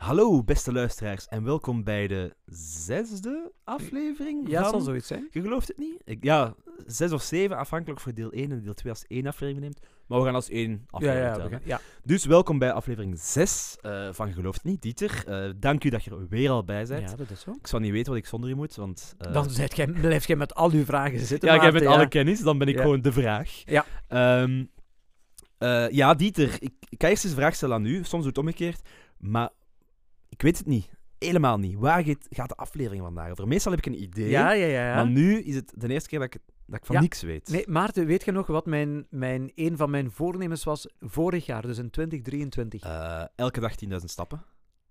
Hallo beste luisteraars en welkom bij de zesde aflevering Ja, van... zal zoiets zijn. Je gelooft het niet? Ik, ja, zes of zeven, afhankelijk voor deel 1 en deel 2 als één aflevering neemt. Maar we gaan als één Ja, aflevering ja, tellen. gaan- ja. Dus welkom bij aflevering 6 eh, van Je gelooft het niet, Dieter. Eh, dank u dat je er weer al bij bent. ja, dat is zo. Ik zou niet weten wat ik zonder u moet, want... eh, Dan jij, blijf jij met al uw vragen zitten. ja, Maarten, met alle ja. kennis, dan ben ik Ja. gewoon de vraag. Ja. Ehm, eh, ja, Dieter, ik, ik ga eerst eens een vraag stellen aan u. Soms doe het omgekeerd, maar ik weet het niet. Helemaal niet. Waar gaat, de aflevering vandaag over? Meestal heb ik een idee, Ja, ja, ja. ja. maar nu is het de eerste keer dat ik, dat ik van Ja. niks weet. Nee, Maarten, weet je nog wat mijn, mijn, een van mijn voornemens was vorig jaar, dus in 2023? Eh, elke dag 10.000 stappen.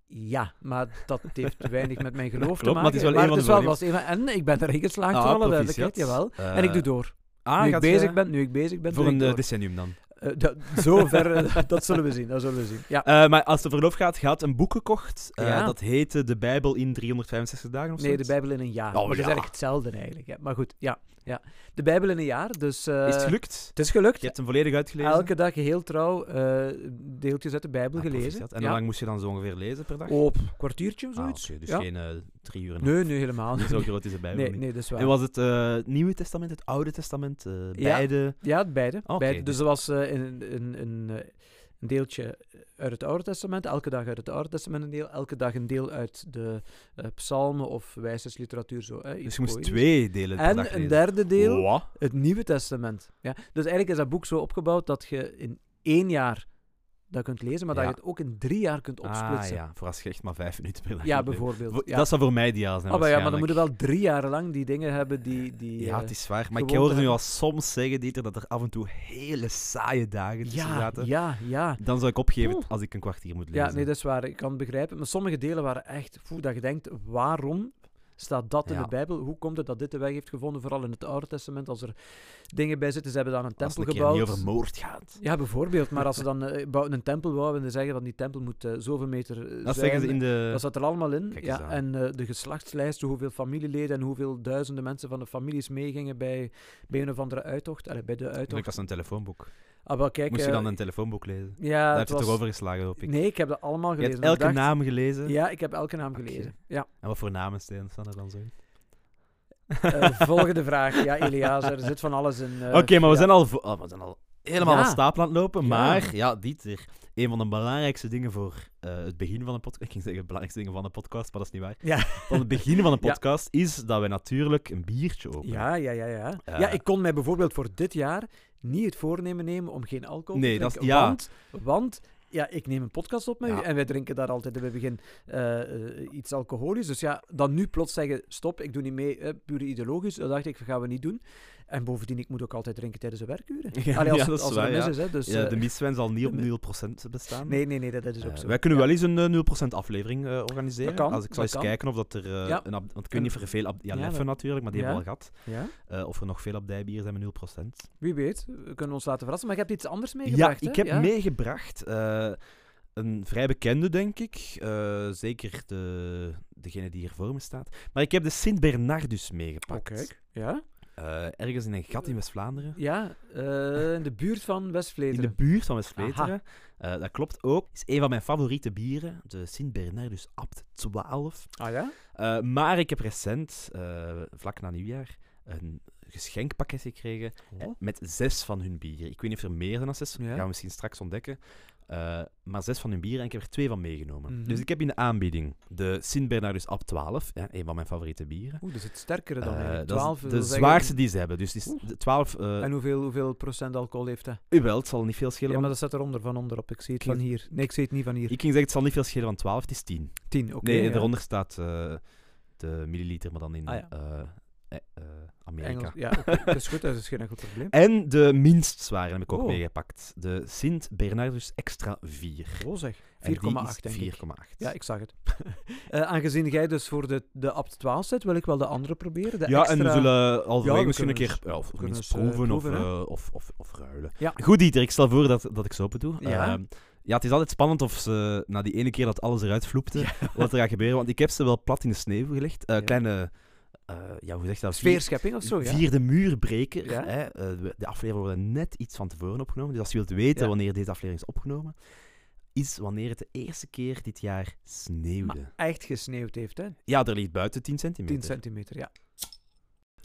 Ja, maar dat heeft weinig met mijn geloof te Klopt, maar maken. het is wel een van de wel was een van- En ik ben erin geslaagd, Ah, voor alle duidelijkheid, jawel. Eh, en ik doe door. Ah, nu ik bezig je- ben, nu ik bezig ben, Voor een eh, door. decennium dan. Eh, dat- zo ver, eh, dat zullen we zien, dat zullen we zien. Ja. Eh, maar als de verlof gaat, gaat een boek gekocht. Eh, Ja. Dat heette De Bijbel in 365 dagen of Nee, de. Bijbel in een jaar. Oh, maar dat is eigenlijk hetzelfde eigenlijk. Hè. Maar goed, ja, ja. De Bijbel in een jaar, dus... eh, Is het gelukt? Het is gelukt. Je hebt hem volledig uitgelezen? Elke dag heel trouw eh, deeltjes uit de Bijbel Ah, gelezen. En ja. hoe lang moest je dan zo ongeveer lezen per dag? Op een kwartiertje of Ah, zoiets. oké, dus ja. geen eh, drie uur. Nee, nee, helemaal Niet zo groot is de Bijbel Nee, niet. nee, dat is waar. En was het Nieuwe Testament, het Oude Testament, Ja. beide? Ja, beide. Beide. Dus dus- er was een, een, een, eh, een deeltje uit het Oude Testament, elke dag uit het Oude Testament een deel, elke dag een deel uit de eh, psalmen of wijsheidsliteratuur. Zo, hè, Dus je moest poëtisch. twee delen per dag En een derde deel, het Nieuwe Testament. Ja. Dus eigenlijk is dat boek zo opgebouwd dat je in één jaar dat kunt lezen, maar Ja. dat je het ook in drie jaar kunt Ah opsplitsen. ja, voor als je echt maar vijf minuten per dag Ja, bijvoorbeeld. Voor- ja. Dat zou voor mij ideaal zijn Ah, maar ja, maar dan moet waarschijnlijk. je wel drie jaar lang die dingen hebben die... die Ja, eh, het is waar. Maar ik te nu al soms zeggen, Dieter, dat er af en toe hele saaie dagen tussen ja, zaten. ja, ja. Dan zou ik opgeven Oeh. als ik een kwartier moet lezen. Ja, nee, dat is waar. Ik kan het begrijpen. Maar sommige delen waren echt... Poeh, dat je denkt, waarom staat dat in de Bijbel? Hoe komt het dat dit de weg heeft gevonden? Vooral in het Oude Testament, als er dingen bij zitten. Ze hebben dan een Als het tempel een keer gebouwd. niet over moord gaat. Ja, bijvoorbeeld. Maar als ze dan eh, bouwen een tempel bouwen en ze zeggen van die tempel moet eh, zoveel meter eh, Dat zijn, zeggen ze in de... Dat zat er allemaal in. Kijk Ja, en de geslachtslijsten, hoeveel familieleden en hoeveel duizenden mensen van de families meegingen bij, bij een of andere uittocht. Allee, bij de uittocht. als een telefoonboek. Ah, wel, kijk, Moest je eh, dan een telefoonboek lezen? Ja, Daar heb je was... toch overgeslagen, hoop ik. Nee, ik heb dat allemaal je gelezen. hebt elke dacht- naam gelezen? Ja, ik heb elke naam Oké. gelezen. Ja. En wat voor namen staan er dan zo in? Eh, volgende vraag. Ja, Elias, er zit van alles in. eh, Oké, maar we ja. zijn al, oh, we zijn al helemaal Ja. aan stapel aan het lopen. Ja. Maar ja, Dieter, een van de belangrijkste dingen voor eh, het begin van een podcast... Ik ging zeggen belangrijkste dingen van een podcast, maar dat is niet waar. Ja. Van het begin van een podcast is dat we natuurlijk een biertje openen. Ja, ja, ja, ja. Eh. ja, ik kon mij bijvoorbeeld voor dit jaar niet het voornemen nemen om geen alcohol Nee, te dat is- drinken. ja. Want, want ja, ik neem een podcast op met Ja. u en wij drinken daar altijd in het begin eh, eh, iets alcoholisch. Dus ja, dan nu plots zeggen, stop, ik doe niet mee, eh, puur ideologisch. Dat dacht ik, dat gaan we niet doen. En bovendien, ik moet ook altijd drinken tijdens de werkuren. Ja, Allee, als, ja, dat is als waar, mis ja. is, hè. Dus, Ja, eh, de miswijn zal niet op nee. 0% bestaan. nee, nee, nee, dat, dat is ook Eh, zo. wij kunnen Ja. wel eens een eh, 0% aflevering eh, organiseren. Dat kan, Als ik zal eens kan. kijken of dat er... eh, Ja. een want ik weet niet of er veel... Ja, Ja, Leffe dat- natuurlijk, maar die hebben we Ja. al gehad. Ja, Eh, of er nog veel abdijbieren zijn met 0%. wie weet. We kunnen ons laten verrassen. Maar je hebt iets anders Ja, meegebracht, ik hè? heb meegebracht eh, een vrij bekende, denk ik. Eh, zeker de, degene die hier voor me staat. Maar ik heb de Sint-Bernardus meegepakt. Oh, kijk. Ja? Eh, ergens in een gat in West-Vlaanderen. Ja, eh, in de buurt van In West-Vleteren. de buurt van West-Vleteren. Eh, dat klopt ook. is een van mijn favoriete bieren. De Sint-Bernardus Abt 12. Ah ja? Maar ik heb recent, vlak na nieuwjaar, een geschenkpakket gekregen Oh. met zes van hun bieren. Ik weet niet of er meer dan zes, dat Ja. gaan we misschien straks ontdekken. Eh, maar zes van hun bieren en ik heb er twee van meegenomen. Mhm. Dus ik heb in de aanbieding de Sint-Bernardus Abt 12, ja, een van mijn favoriete bieren. Oeh, dat is het sterkere dan Eh, dat is 12 de zeggen- zwaarste die ze hebben. Dus is Oeh. de 12, eh En hoeveel, hoeveel procent alcohol heeft hij? wel, het zal niet veel schelen. Ja, maar dat staat eronder, van onderop. Ik zie het Ik- van hier. Nee, ik zie het niet van hier. Ik ging zeggen, het zal niet veel schelen, want 12 het is 10. 10, oké. nee, ja. eronder staat eh, de milliliter, maar dan in Ah, ja. Eh, eh, Amerika. Engels. Ja, dat is goed, dat is geen enkel probleem. En de minst zware heb ik ook Oh. meegepakt. De Sint Bernardus Extra 4. Oh zeg, En die 4,8 is denk ik. 4,8. Ja, ik zag het. Eh, aangezien jij dus voor de, de Abt 12 zit, wil ik wel de andere proberen. De Ja, en we zullen alweer we misschien een kunnen keer ja, of eens, eh, proeven, eh, of, of, of ruilen. Ja. Goed, Dieter, ik stel voor dat, dat ik ze open doe. Ja. Ehm, ja, het is altijd spannend of ze na die ene keer dat alles eruit vloepte, wat er gaat gebeuren. Want ik heb ze wel plat in de sneeuw gelegd. Ja. Kleine, eh, ja, hoe zeg je dat? Sfeerschepping of zo, ja? Vierde muurbreker. Ja. Hè? Eh, de- aflevering wordt net iets van tevoren opgenomen. Dus als je wilt weten Ja. wanneer deze aflevering is opgenomen. is wanneer het de eerste keer dit jaar sneeuwde. Maar echt gesneeuwd heeft, hè? Ja, er ligt buiten 10 centimeter. 10 centimeter, ja.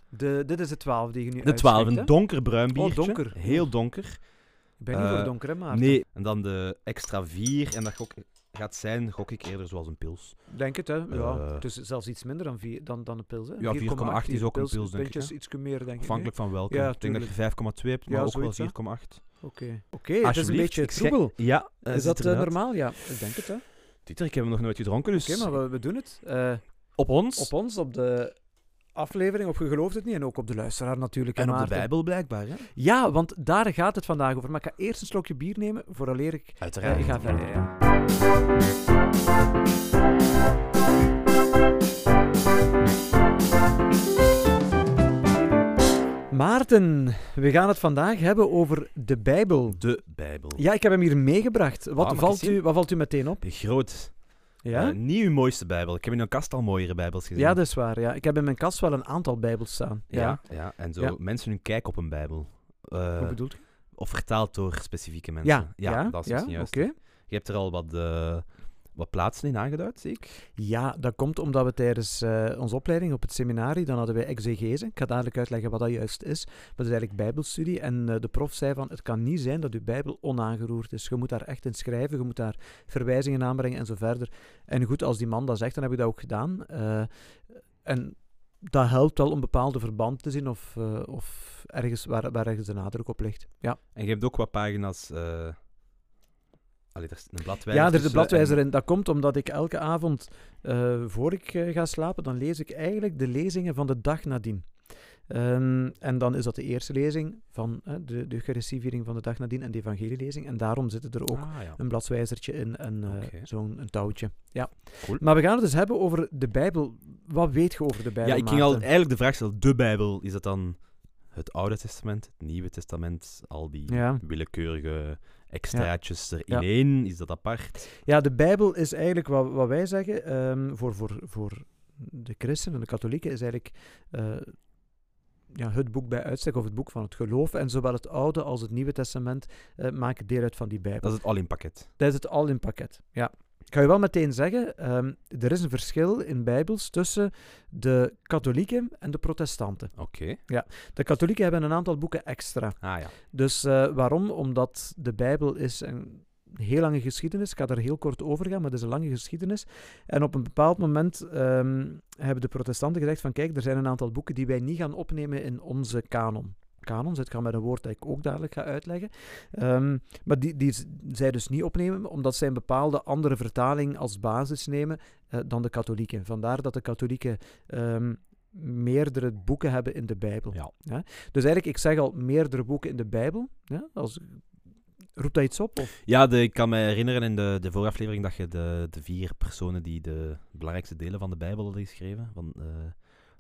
De, dit is de 12 die je nu De 12, uitschenkt, een donkerbruin Oh, biertje. donker. Heel donker. Ik ben niet voor Eh, donker, hè, Maarten? Nee, en dan de extra 4. En dat gok, gaat zijn, gok ik eerder zoals een pils. Denk het, hè? Ja. Eh, het is zelfs iets minder dan, vier, dan, dan een pils, hè? Ja, 4,8 is ook een pils, denk ik, iets meer, denk ik. Afhankelijk van welke. Ja, ik denk dat je 5,2 hebt, maar Ja, ook wel 4,8. hè? Oké. Oké, het is een beetje troebel. Ja, eh, is ziet dat eh, normaal? Ja, ik denk het, hè? Oké, Dieter, ik heb hem nog nooit gedronken, dus maar we, we doen het. Eh, op ons op ons, op de aflevering, op Je gelooft het niet, en ook op de luisteraar natuurlijk. hè, en op de. Bijbel blijkbaar. Hè? Ja, want daar gaat het vandaag over. Maar ik ga eerst een slokje bier nemen, vooraleer ik... Uiteraard. eh, ik ga verder, ja. Maarten, we gaan het vandaag hebben over de Bijbel. De Bijbel. Ja, ik heb hem hier meegebracht. Wat, Ah, valt, u, wat valt u meteen op? Groot. Ja? Eh, niet uw mooiste Bijbel. Ik heb in een kast al mooiere Bijbels gezien. ja, dat is waar. Ja. Ik heb in mijn kast wel een aantal Bijbels staan. Ja. ja, ja, en zo Ja. mensen hun kijk op een Bijbel. Eh, Hoe bedoelt u? of vertaald door specifieke mensen. Ja, ja, dat is misschien juist. oké. Je hebt er al wat, eh, wat plaatsen in aangeduid, zie ik. Ja, dat komt omdat we tijdens eh, onze opleiding op het seminarie, dan hadden wij exegese. Ik ga dadelijk uitleggen wat dat juist is. Maar dat is eigenlijk bijbelstudie. En eh, de prof zei van, het kan niet zijn dat uw bijbel onaangeroerd is. Je moet daar echt in schrijven, je moet daar verwijzingen aanbrengen en zo verder. En goed, als die man dat zegt, dan heb ik dat ook gedaan. En dat helpt wel om bepaalde verband te zien of, of ergens waar, waar ergens de nadruk op ligt. Ja, En je hebt ook wat pagina's... Allee, er is een bladwijzer ja er is de tussen bladwijzer en- in. Dat komt omdat ik elke avond, eh, voor ik eh, ga slapen, dan lees ik eigenlijk de lezingen van de dag nadien. Ehm, en dan is dat de eerste lezing van eh, de, de Eucharistieviering van de dag nadien en de evangelielezing. En daarom zitten er ook Ah, ja. een bladwijzertje in en Oké. zo'n een touwtje. Ja. Cool. Maar we gaan het dus hebben over de Bijbel. Wat weet je over de Bijbel, Ja, ik ging al eigenlijk de vraag stellen, de Bijbel, is dat dan het Oude Testament, het Nieuwe Testament, al die Ja. willekeurige extraatjes Ja. in één, is dat apart? Ja, de Bijbel is eigenlijk wat, wat wij zeggen ehm, voor, voor, voor de christenen, de katholieken, is eigenlijk eh, ja, het boek bij uitstek of het boek van het geloof. En zowel het Oude als het Nieuwe Testament eh, maken deel uit van die Bijbel. Dat is het al in pakket. Dat is het al in pakket. Ja. Ik ga je wel meteen zeggen, ehm, er is een verschil in Bijbels tussen de katholieken en de protestanten. Oké. De katholieken hebben een aantal boeken extra. Ah ja. Dus eh, waarom? Omdat de Bijbel is een heel lange geschiedenis. Ik ga daar heel kort over gaan, maar het is een lange geschiedenis. En op een bepaald moment ehm, hebben de protestanten gezegd van kijk, er zijn een aantal boeken die wij niet gaan opnemen in onze kanon. Kanon, zit gaan met een woord dat ik ook dadelijk ga uitleggen. Ehm, maar die, die zij dus niet opnemen, omdat zij een bepaalde andere vertaling als basis nemen eh, dan de katholieken. Vandaar dat de katholieken ehm, meerdere boeken hebben in de Bijbel. Ja. Dus eigenlijk, ik zeg al meerdere boeken in de Bijbel. Ja, als, roept dat iets op? Of? Ja, de, ik kan me herinneren in de, de vooraflevering dat je de, de vier personen die de belangrijkste delen van de Bijbel hadden geschreven, van, eh,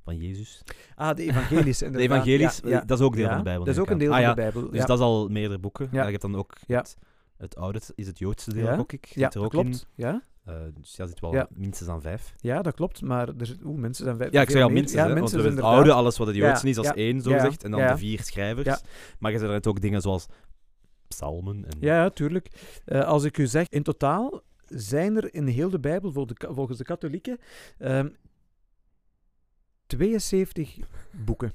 van Jezus. Ah, de evangelies. De evangelies, Ja, ja. dat is ook deel Ja, van de Bijbel. Dat is ook een aan. deel Ah, van ja, de Bijbel. Dus dat is al meerdere boeken. Ja. Ja. je hebt dan ook het, het oude, is het Joodste deel, gok ik. ja, er ook dat klopt. in. Ja? Eh, dus ja, zit wel Ja. minstens aan vijf. ja, dat klopt. Maar er zit... Oeh, mensen zijn vijf. Ja, ik zeg al minstens, Ja, hè, want we minstens het inderdaad. oude, alles wat het Ja, Joodse is, als één, zo gezegd. En dan de vier schrijvers. Maar je zet er net ook dingen zoals psalmen. En... Ja, tuurlijk. Eh, als ik u zeg, in totaal zijn er in heel de Bijbel, volgens de katholieken, ehm 72 boeken.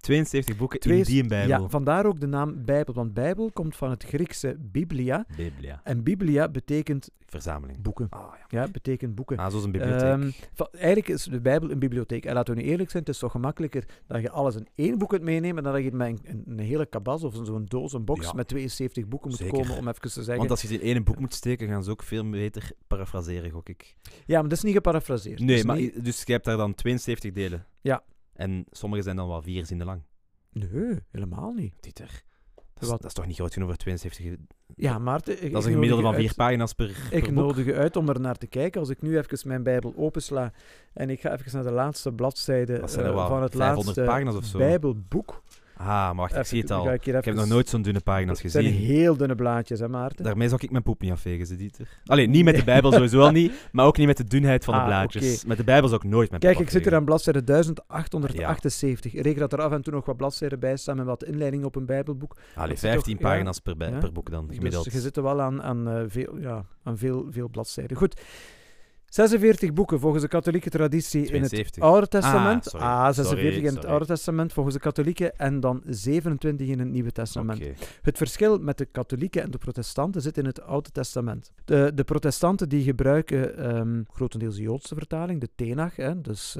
72 boeken Twee- in die Bijbel. Ja, vandaar ook de naam Bijbel. Want Bijbel komt van het Griekse biblia. Biblia. En biblia betekent Verzameling. boeken. Ah, ja. Ja, betekent boeken. Ah, zoals een bibliotheek. Ehm, eigenlijk is de Bijbel een bibliotheek. En laten we nu eerlijk zijn, het is toch gemakkelijker dat je alles in één boek kunt meenemen dan dat je met een, een, een hele kabas of zo'n doos, een box Ja. met 72 boeken moet Zeker. komen, om even te zeggen. Want als je het in één boek moet steken, gaan ze ook veel beter parafraseren, gok ik. Ja, maar dat is niet geparafraseerd. Nee, maar niet- dus je hebt daar dan 72 delen. Ja. En sommige zijn dan wel vier zinnen lang. Nee, helemaal niet. Dieter. Dat is, Wat? dat is toch niet groot genoeg voor 72... Ja, Maarten... ik- Dat is een gemiddelde van vier uit- pagina's per, per Ik boek. nodig je uit om er naar te kijken. Als ik nu even mijn Bijbel opensla en ik ga even naar de laatste bladzijde eh, van het 500 laatste pagina's of zo. Bijbelboek. Ah, maar wacht, ik zie het al. ik, heb nog nooit zo'n dunne pagina's Het zijn gezien. heel dunne blaadjes, hè Maarten? Daarmee zou ik mijn poep niet afvegen, ze Dieter. Allee, niet met de Bijbel sowieso al niet, maar ook niet met de dunheid van de Ah, blaadjes. Met de Bijbel zou ik nooit mijn Kijk, poep ik zit hier afvegen. aan bladzijde 1878. Ik reken dat er af en toe nog wat bladzijden bij staan met wat inleiding op een Bijbelboek. Allee, dat zit 15 toch- ja. pagina's per, bij- Ja. per boek dan, gemiddeld. Dus je zit er wel aan, aan, eh, veel, ja, aan veel, veel bladzijden. Goed. 46 boeken volgens de katholieke traditie in het 72. Oude Testament. sorry. Ah, 46 Sorry, in het. Oude Testament volgens de katholieken en dan 27 in het Nieuwe Testament. Het verschil met de katholieken en de protestanten zit in het Oude Testament. De, de protestanten die gebruiken ehm, grotendeels de Joodse vertaling, de Tenach, hè, dus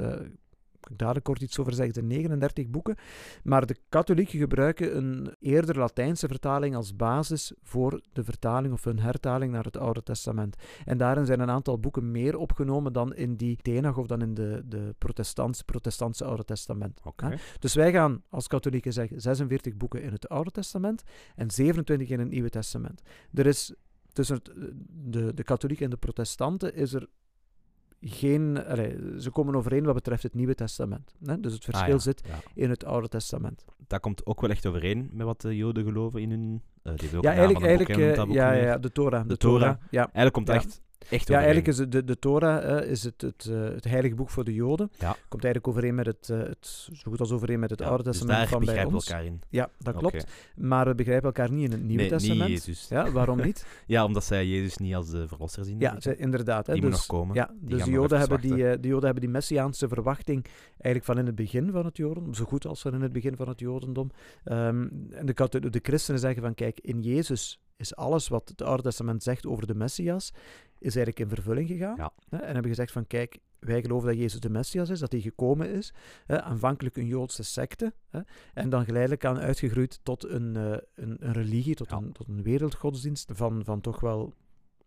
ik dadelijk kort iets over zeggen, de 39 boeken. Maar de katholieken gebruiken een eerder Latijnse vertaling als basis voor de vertaling of hun hertaling naar het Oude Testament. En daarin zijn een aantal boeken meer opgenomen dan in die Tenach of dan in de, de protestantse, protestantse Oude Testament. Oké. hè. Dus wij gaan als katholieken zeggen 46 boeken in het Oude Testament en 27 in het Nieuwe Testament. Er is tussen het, de, de katholieken en de protestanten is er geen... allee, ze komen overeen wat betreft het Nieuwe Testament. Hè? Dus het verschil Ah, ja. zit Ja. in het Oude Testament. Dat komt ook wel echt overeen met wat de Joden geloven in hun... eh, die ook Ja, eigenlijk, eigenlijk boek ja, ja, de Torah. De, De Torah. Torah. Ja. Eigenlijk komt echt, echt Ja, eigenlijk is de, de Torah is het, het, eh, het heilige boek voor de Joden. Ja. Komt eigenlijk overeen met het, eh, het, zo goed als overeen met het Ja, Oude dus Testament daar van bij ons. elkaar in. Ja, dat klopt. Maar we begrijpen elkaar niet in het Nieuwe Nee, niet Testament. Jezus. Ja, waarom niet? Ja, omdat zij Jezus niet als de verlosser zien. Ja, inderdaad. Hè. die dus, moet nog komen. Ja, Die dus de Joden, hebben die, eh, de Joden hebben die messiaanse verwachting eigenlijk van in het begin van het Jodendom, zo goed als van in het begin van het Jodendom. Ehm, en de, katho- de christenen zeggen van, kijk, in Jezus is alles wat het Oude Testament zegt over de Messias, is eigenlijk in vervulling gegaan. Ja. Hè, en hebben gezegd van, kijk, wij geloven dat Jezus de Messias is, dat hij gekomen is. Hè, aanvankelijk een Joodse secte. Hè, en dan geleidelijk aan uitgegroeid tot een, eh, een, een religie, tot, Ja. een, tot een wereldgodsdienst van, van toch wel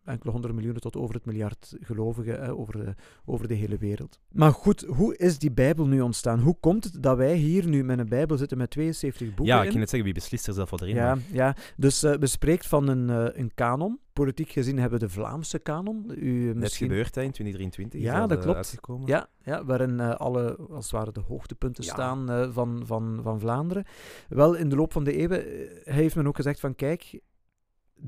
enkele honderd miljoenen tot over het miljard gelovigen hè, over, de, over de hele wereld. Maar goed, hoe is die Bijbel nu ontstaan? Hoe komt het dat wij hier nu met een Bijbel zitten met 72 boeken Ja, ik ging net zeggen, wie beslist er zelf wat erin Ja, ja, dus eh we spreekt van een, eh, een kanon. Politiek gezien hebben we de Vlaamse kanon. U, Net misschien... gebeurd hè, in 2023. is Ja, dat eh, klopt. uitgekomen. Ja, ja, waarin eh, alle, als het ware, de hoogtepunten Ja. staan eh, van, van, van Vlaanderen. Wel, in de loop van de eeuwen eh, heeft men ook gezegd van, kijk,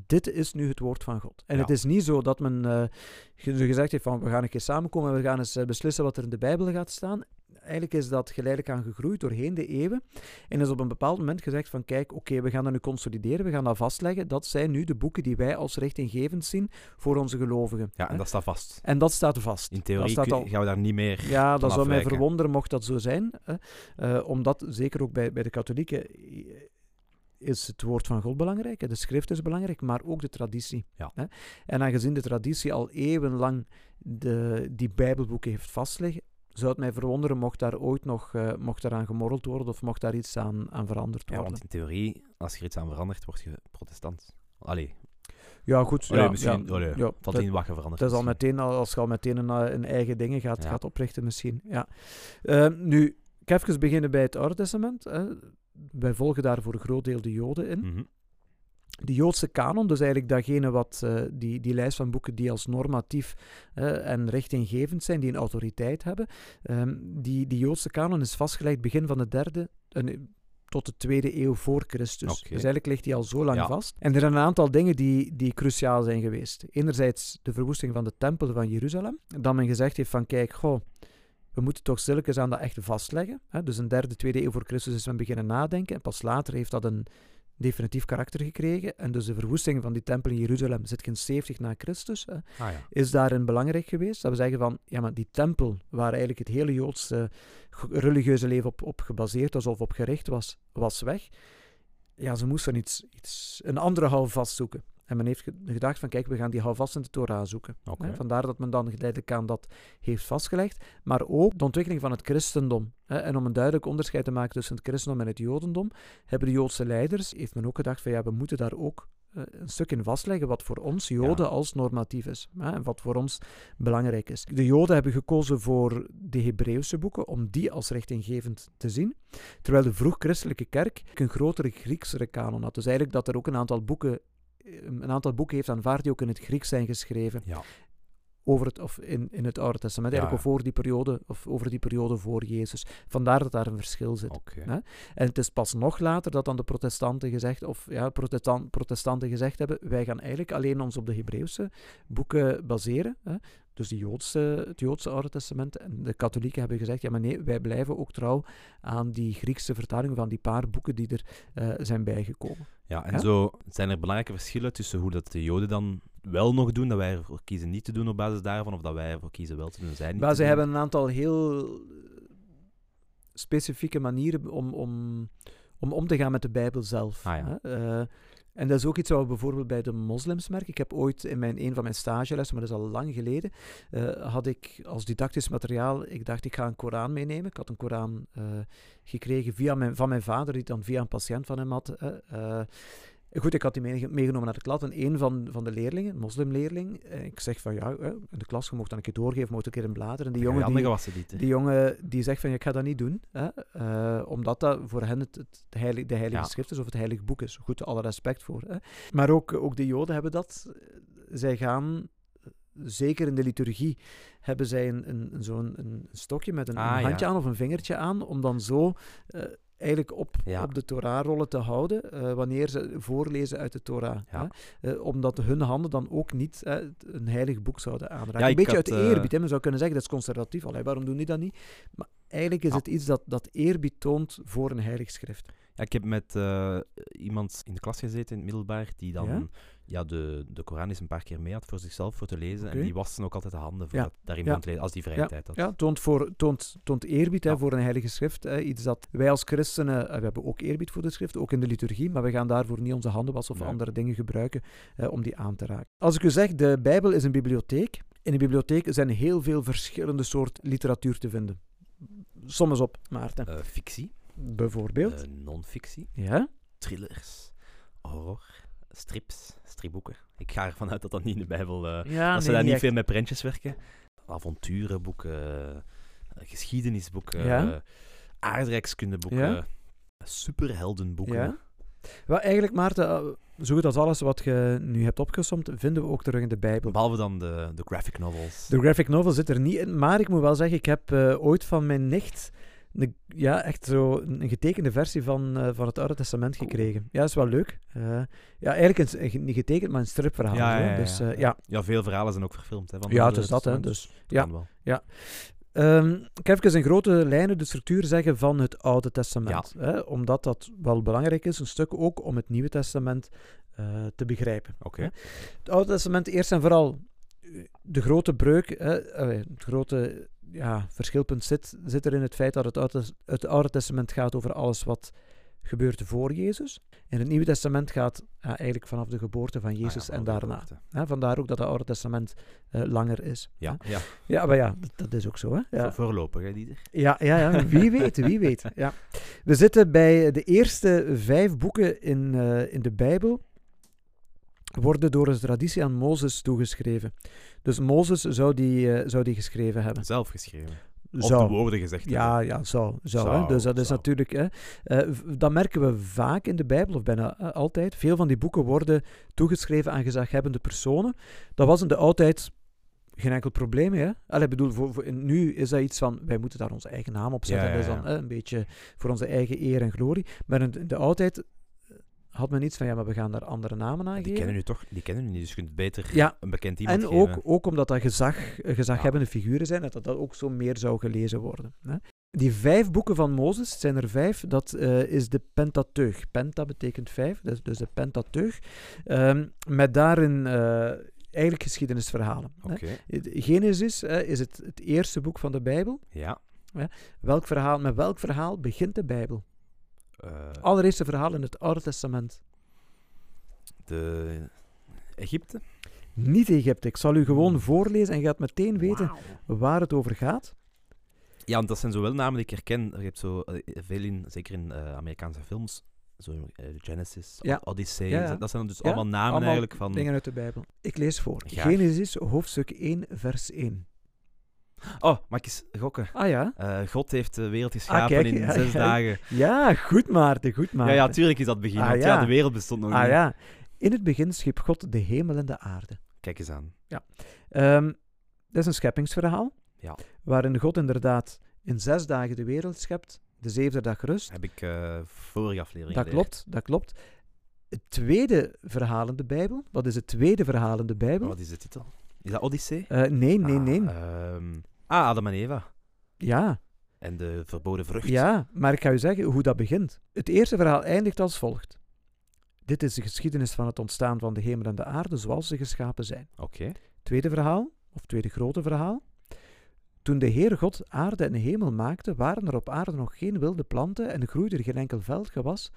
dit is nu het woord van God. En Ja. het is niet zo dat men ge- gezegd heeft van, we gaan een keer samenkomen en we gaan eens eh, beslissen wat er in de Bijbel gaat staan. Eigenlijk is dat geleidelijk aan gegroeid doorheen de eeuwen. En is op een bepaald moment gezegd van, kijk, oké, we gaan dat nu consolideren, we gaan dat vastleggen. Dat zijn nu de boeken die wij als richtinggevend zien voor onze gelovigen. Ja, en Hè? dat staat vast. En dat staat vast. In theorie staat kun- al, gaan we daar niet meer ja, dat zou mij verwonderen mocht dat zo zijn. Hè? Eh, omdat, zeker ook bij, bij de katholieken, is het woord van God belangrijk. De schrift is belangrijk, maar ook de traditie. Ja. Hè? En aangezien de traditie al eeuwenlang de, die bijbelboeken heeft vastliggen, zou het mij verwonderen mocht daar ooit nog eh, mocht daaraan gemorreld worden of mocht daar iets aan, aan veranderd Ja, worden. want in theorie, als je er iets aan verandert, word je protestant. Allee, Ja, goed. allee ja, misschien ja, allee, ja, dat- in wat je verandert. Het is al meteen, al- als je al meteen een, eh, een eigen dingen gaat, Ja. gaat oprichten misschien. Ja. Ehm, nu, ik ga even beginnen bij het Oude Testament. Hè. Wij volgen daar voor een groot deel de Joden in. Mhm. De Joodse kanon, dus eigenlijk datgene wat, eh, die, die lijst van boeken die als normatief eh, en richtinggevend zijn, die een autoriteit hebben. ehm, die, die Joodse kanon is vastgelegd begin van de derde... eh, tot de tweede eeuw voor Christus. Dus eigenlijk ligt die al zo lang Ja. vast. En er zijn een aantal dingen die, die cruciaal zijn geweest. Enerzijds de verwoesting van de tempel van Jeruzalem. Dat men gezegd heeft van, kijk, goh, we moeten toch stilletjes aan dat echt vastleggen. Hè? Dus een derde, tweede eeuw voor Christus is men beginnen nadenken. En pas later heeft dat een definitief karakter gekregen. En dus de verwoesting van die tempel in Jeruzalem zit in 70 na Christus. Hè? Ah ja. is daarin belangrijk geweest. Dat we zeggen van, ja, maar die tempel, waar eigenlijk het hele Joodse religieuze leven op, op gebaseerd was of op gericht was, was weg. Ja, ze moesten iets, iets, een andere houvast zoeken. En men heeft ge- gedacht van, kijk, we gaan die houvast in de Torah zoeken. Vandaar dat men dan geleidelijk aan dat heeft vastgelegd. Maar ook de ontwikkeling van het christendom. En om een duidelijk onderscheid te maken tussen het christendom en het jodendom, hebben de Joodse leiders, heeft men ook gedacht van, ja, we moeten daar ook eh, een stuk in vastleggen wat voor ons Joden Ja. als normatief is. Hè, en wat voor ons belangrijk is. De Joden hebben gekozen voor de Hebreeuwse boeken, om die als richtinggevend te zien. Terwijl de vroeg-christelijke kerk een grotere Grieksere kanon had. Dus eigenlijk dat er ook een aantal boeken, een aantal boeken heeft aanvaard die ook in het Grieks zijn geschreven. Ja. over het, of in, in het Oude Testament, eigenlijk Ja. over die periode, of over die periode voor Jezus. Vandaar dat daar een verschil zit. Ja. En het is pas nog later dat dan de protestanten gezegd, of ja, protestan- protestanten gezegd hebben, wij gaan eigenlijk alleen ons op de Hebreeuwse boeken baseren. Hè. Dus de Joodse, het Joodse Oude Testament. En de katholieken hebben gezegd, ja maar nee, wij blijven ook trouw aan die Griekse vertaling van die paar boeken die er eh, zijn bijgekomen. Ja, en zo zijn er belangrijke verschillen tussen hoe dat de Joden dan wel nog doen, dat wij ervoor kiezen niet te doen op basis daarvan, of dat wij ervoor kiezen wel te doen en zij niet Maar ze doen. hebben een aantal heel specifieke manieren om, om, om om te gaan met de Bijbel zelf. Ah, ja. hè. Eh, en dat is ook iets wat we bijvoorbeeld bij de moslims merken. Ik heb ooit in mijn, een van mijn stagelessen, maar dat is al lang geleden, eh, had ik als didactisch materiaal, ik dacht ik ga een Koran meenemen. Ik had een Koran eh, gekregen via mijn, van mijn vader, die dan via een patiënt van hem had. eh, Goed, ik had die meege- meegenomen naar de klas en een van, van de leerlingen, een moslimleerling, eh, ik zeg van ja, in de klas, je mocht dan een keer doorgeven, mocht een keer in bladeren. En die jongen, die, niet, die jongen die zegt van, ja, ik ga dat niet doen, hè, eh, omdat dat voor hen het, het heilig, de heilige Ja. schrift is of het heilige boek is. Goed, alle respect voor. Hè. Maar ook, ook de joden hebben dat. Zij gaan, zeker in de liturgie, hebben zij een, een, een zo'n een stokje met een, Ah, een ja. handje aan of een vingertje aan, om dan zo... eh, eigenlijk op, Ja. op de Torah-rollen te houden eh, wanneer ze voorlezen uit de Torah. Ja. Hè? Eh, omdat hun handen dan ook niet eh, een heilig boek zouden aanraken. Ja, een beetje had, uit eh, eerbied. Hè? Men zou kunnen zeggen, dat is conservatief. Allee, waarom doen die dat niet? Maar eigenlijk is het iets dat, dat eerbied toont voor een heilig schrift. Ja, ik heb met eh, iemand in de klas gezeten in het middelbaar die dan Ja? de, de Koran eens een paar keer mee had voor zichzelf voor te lezen. En die waste ook altijd de handen voor Ja. dat, daarin Ja. lezen, als die vrije Ja. tijd had. Ja, toont, voor, toont, toont eerbied hè, voor een heilige schrift. Hè, iets dat wij als christenen, eh, we hebben ook eerbied voor de schrift, ook in de liturgie, maar we gaan daarvoor niet onze handen wassen of Nee. andere dingen gebruiken om die aan te raken. Als ik u zeg, de Bijbel is een bibliotheek. In de bibliotheek zijn heel veel verschillende soort literatuur te vinden. Som eens op, Maarten. Eh, fictie, Bijvoorbeeld. eh, non-fictie, ja? thrillers, horror, strips, stripboeken. Ik ga ervan uit dat dat niet in de Bijbel... ja dat ze daar niet veel met prentjes werken. Avonturenboeken, eh, geschiedenisboeken, Ja. eh, aardrijkskundeboeken, Ja. superheldenboeken. Ja. Wel, eigenlijk, Maarten, zo goed als alles wat je nu hebt opgesomd, vinden we ook terug in de Bijbel. Behalve dan de, de graphic novels. De graphic novel zit er niet in, maar ik moet wel zeggen, ik heb ooit van mijn nicht een, ja, echt zo een getekende versie van, eh, van het Oude Testament gekregen. Ja, dat is wel leuk. Eh, ja, eigenlijk een, niet getekend, maar een stripverhaal. Ja, ja, ja, Dus, ja. eh, ja. Ja, veel verhalen zijn ook verfilmd. Hè, van Ja, het is dat, hè. Dus, ja. wel. Ehm, ik heb even in grote lijnen de structuur zeggen van het Oude Testament. Hè, omdat dat wel belangrijk is, een stuk ook om het Nieuwe Testament te begrijpen. Oké. Het Oude Testament, eerst en vooral, de grote breuk, hè, het grote ja, verschilpunt zit, zit er in het feit dat het Oude, het Oude Testament gaat over alles wat gebeurt voor Jezus. En het Nieuwe Testament gaat ja, eigenlijk vanaf de geboorte van Ah ja, Jezus en daarna. vandaar ook dat het Oude Testament eh, langer is. Ja, ja. Ja, maar ja, dat, dat is ook zo. Hè? Ja. Voor- voorlopig, hè, Dieter. Ja, ja, ja, wie weet, wie weet. Ja. We zitten bij de eerste vijf boeken in, eh, in de Bijbel, worden door de traditie aan Mozes toegeschreven. Dus Mozes zou die, eh, zou die geschreven hebben. Zelf geschreven. Of Zou. de woorden gezegd Ja, hebben. ja, zou. zou, hè. Dus dat is zou. natuurlijk... Hè, eh, dat merken we vaak in de Bijbel, of bijna eh, altijd. Veel van die boeken worden toegeschreven aan gezaghebbende personen. Dat was in de oudheid geen enkel probleem. Hè? Allee, bedoel, voor, voor- nu is dat iets van, wij moeten daar onze eigen naam op zetten. Ja, ja, Dat is dan een beetje voor onze eigen eer en glorie. Maar in de, in de oudheid had men iets van, ja, maar we gaan daar andere namen aan Die geven. kennen u toch? Die kennen u niet, dus je kunt beter Ja. een bekend iemand En geven. ook, ook omdat dat gezag, eh, gezaghebbende figuren zijn, dat dat- dat ook zo meer zou gelezen worden. Hè? Die vijf boeken van Mozes, het zijn er vijf, dat eh, is de Pentateuch. Penta betekent vijf, dus, dus de Pentateuch. Ehm, met daarin eh, eigenlijk geschiedenisverhalen. hè. Genesis is het, het eerste boek van de Bijbel. ja. Welk verhaal, met welk verhaal begint de Bijbel? Eh, Allereerste verhaal in het Oude Testament. de Egypte. Niet Egypte. Ik zal u gewoon voorlezen en je gaat meteen weten waar het over gaat. Ja, want dat zijn zowel namen die ik herken. Je hebt zo eh, veel in, zeker in eh, Amerikaanse films, zo Genesis, Ja. Odyssey. Ja, ja. Dat zijn dus Ja, allemaal namen allemaal eigenlijk van... Dingen uit de Bijbel. Ik lees voor. Graag. Genesis, hoofdstuk 1, vers 1. Oh, mag ik eens gokken? Ah ja? Eh, God heeft de wereld geschapen kijk, in ja, zes ja. dagen. Ja, goed Maarten, goed Ja, Maarten. ja, tuurlijk is dat het begin. Ah, want ja. ja. de wereld bestond nog Ah niet. ja. In het begin schiep God de hemel en de aarde. Kijk eens aan. Ehm, Dat is een scheppingsverhaal. Ja. Waarin God inderdaad in zes dagen de wereld schept. De zevende dag rust. Heb ik eh, vorige aflevering Dat geleerd. klopt, dat klopt. Het tweede verhaal in de Bijbel. Wat is het tweede verhaal in de Bijbel? Wat is de titel? Is dat Odyssee? Eh, nee, nee, Ah, nee. ehm, ah, Adam en Eva. Ja, En de verboden vrucht. ja, maar ik ga u zeggen hoe dat begint. Het eerste verhaal eindigt als volgt. Dit is de geschiedenis van het ontstaan van de hemel en de aarde zoals ze geschapen zijn. Oké. Tweede verhaal, of tweede grote verhaal. Toen de Heer God aarde en hemel maakte, waren er op aarde nog geen wilde planten en groeide er geen enkel veldgewas,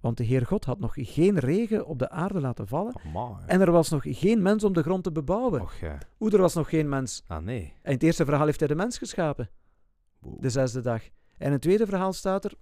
want de Heer God had nog geen regen op de aarde laten vallen Amai. en er was nog geen mens om de grond te bebouwen. Och, ja. Hoe, er was nog geen mens. Ah, nee. En in het eerste verhaal heeft hij de mens geschapen, Wow. de zesde dag. En in het tweede verhaal staat er,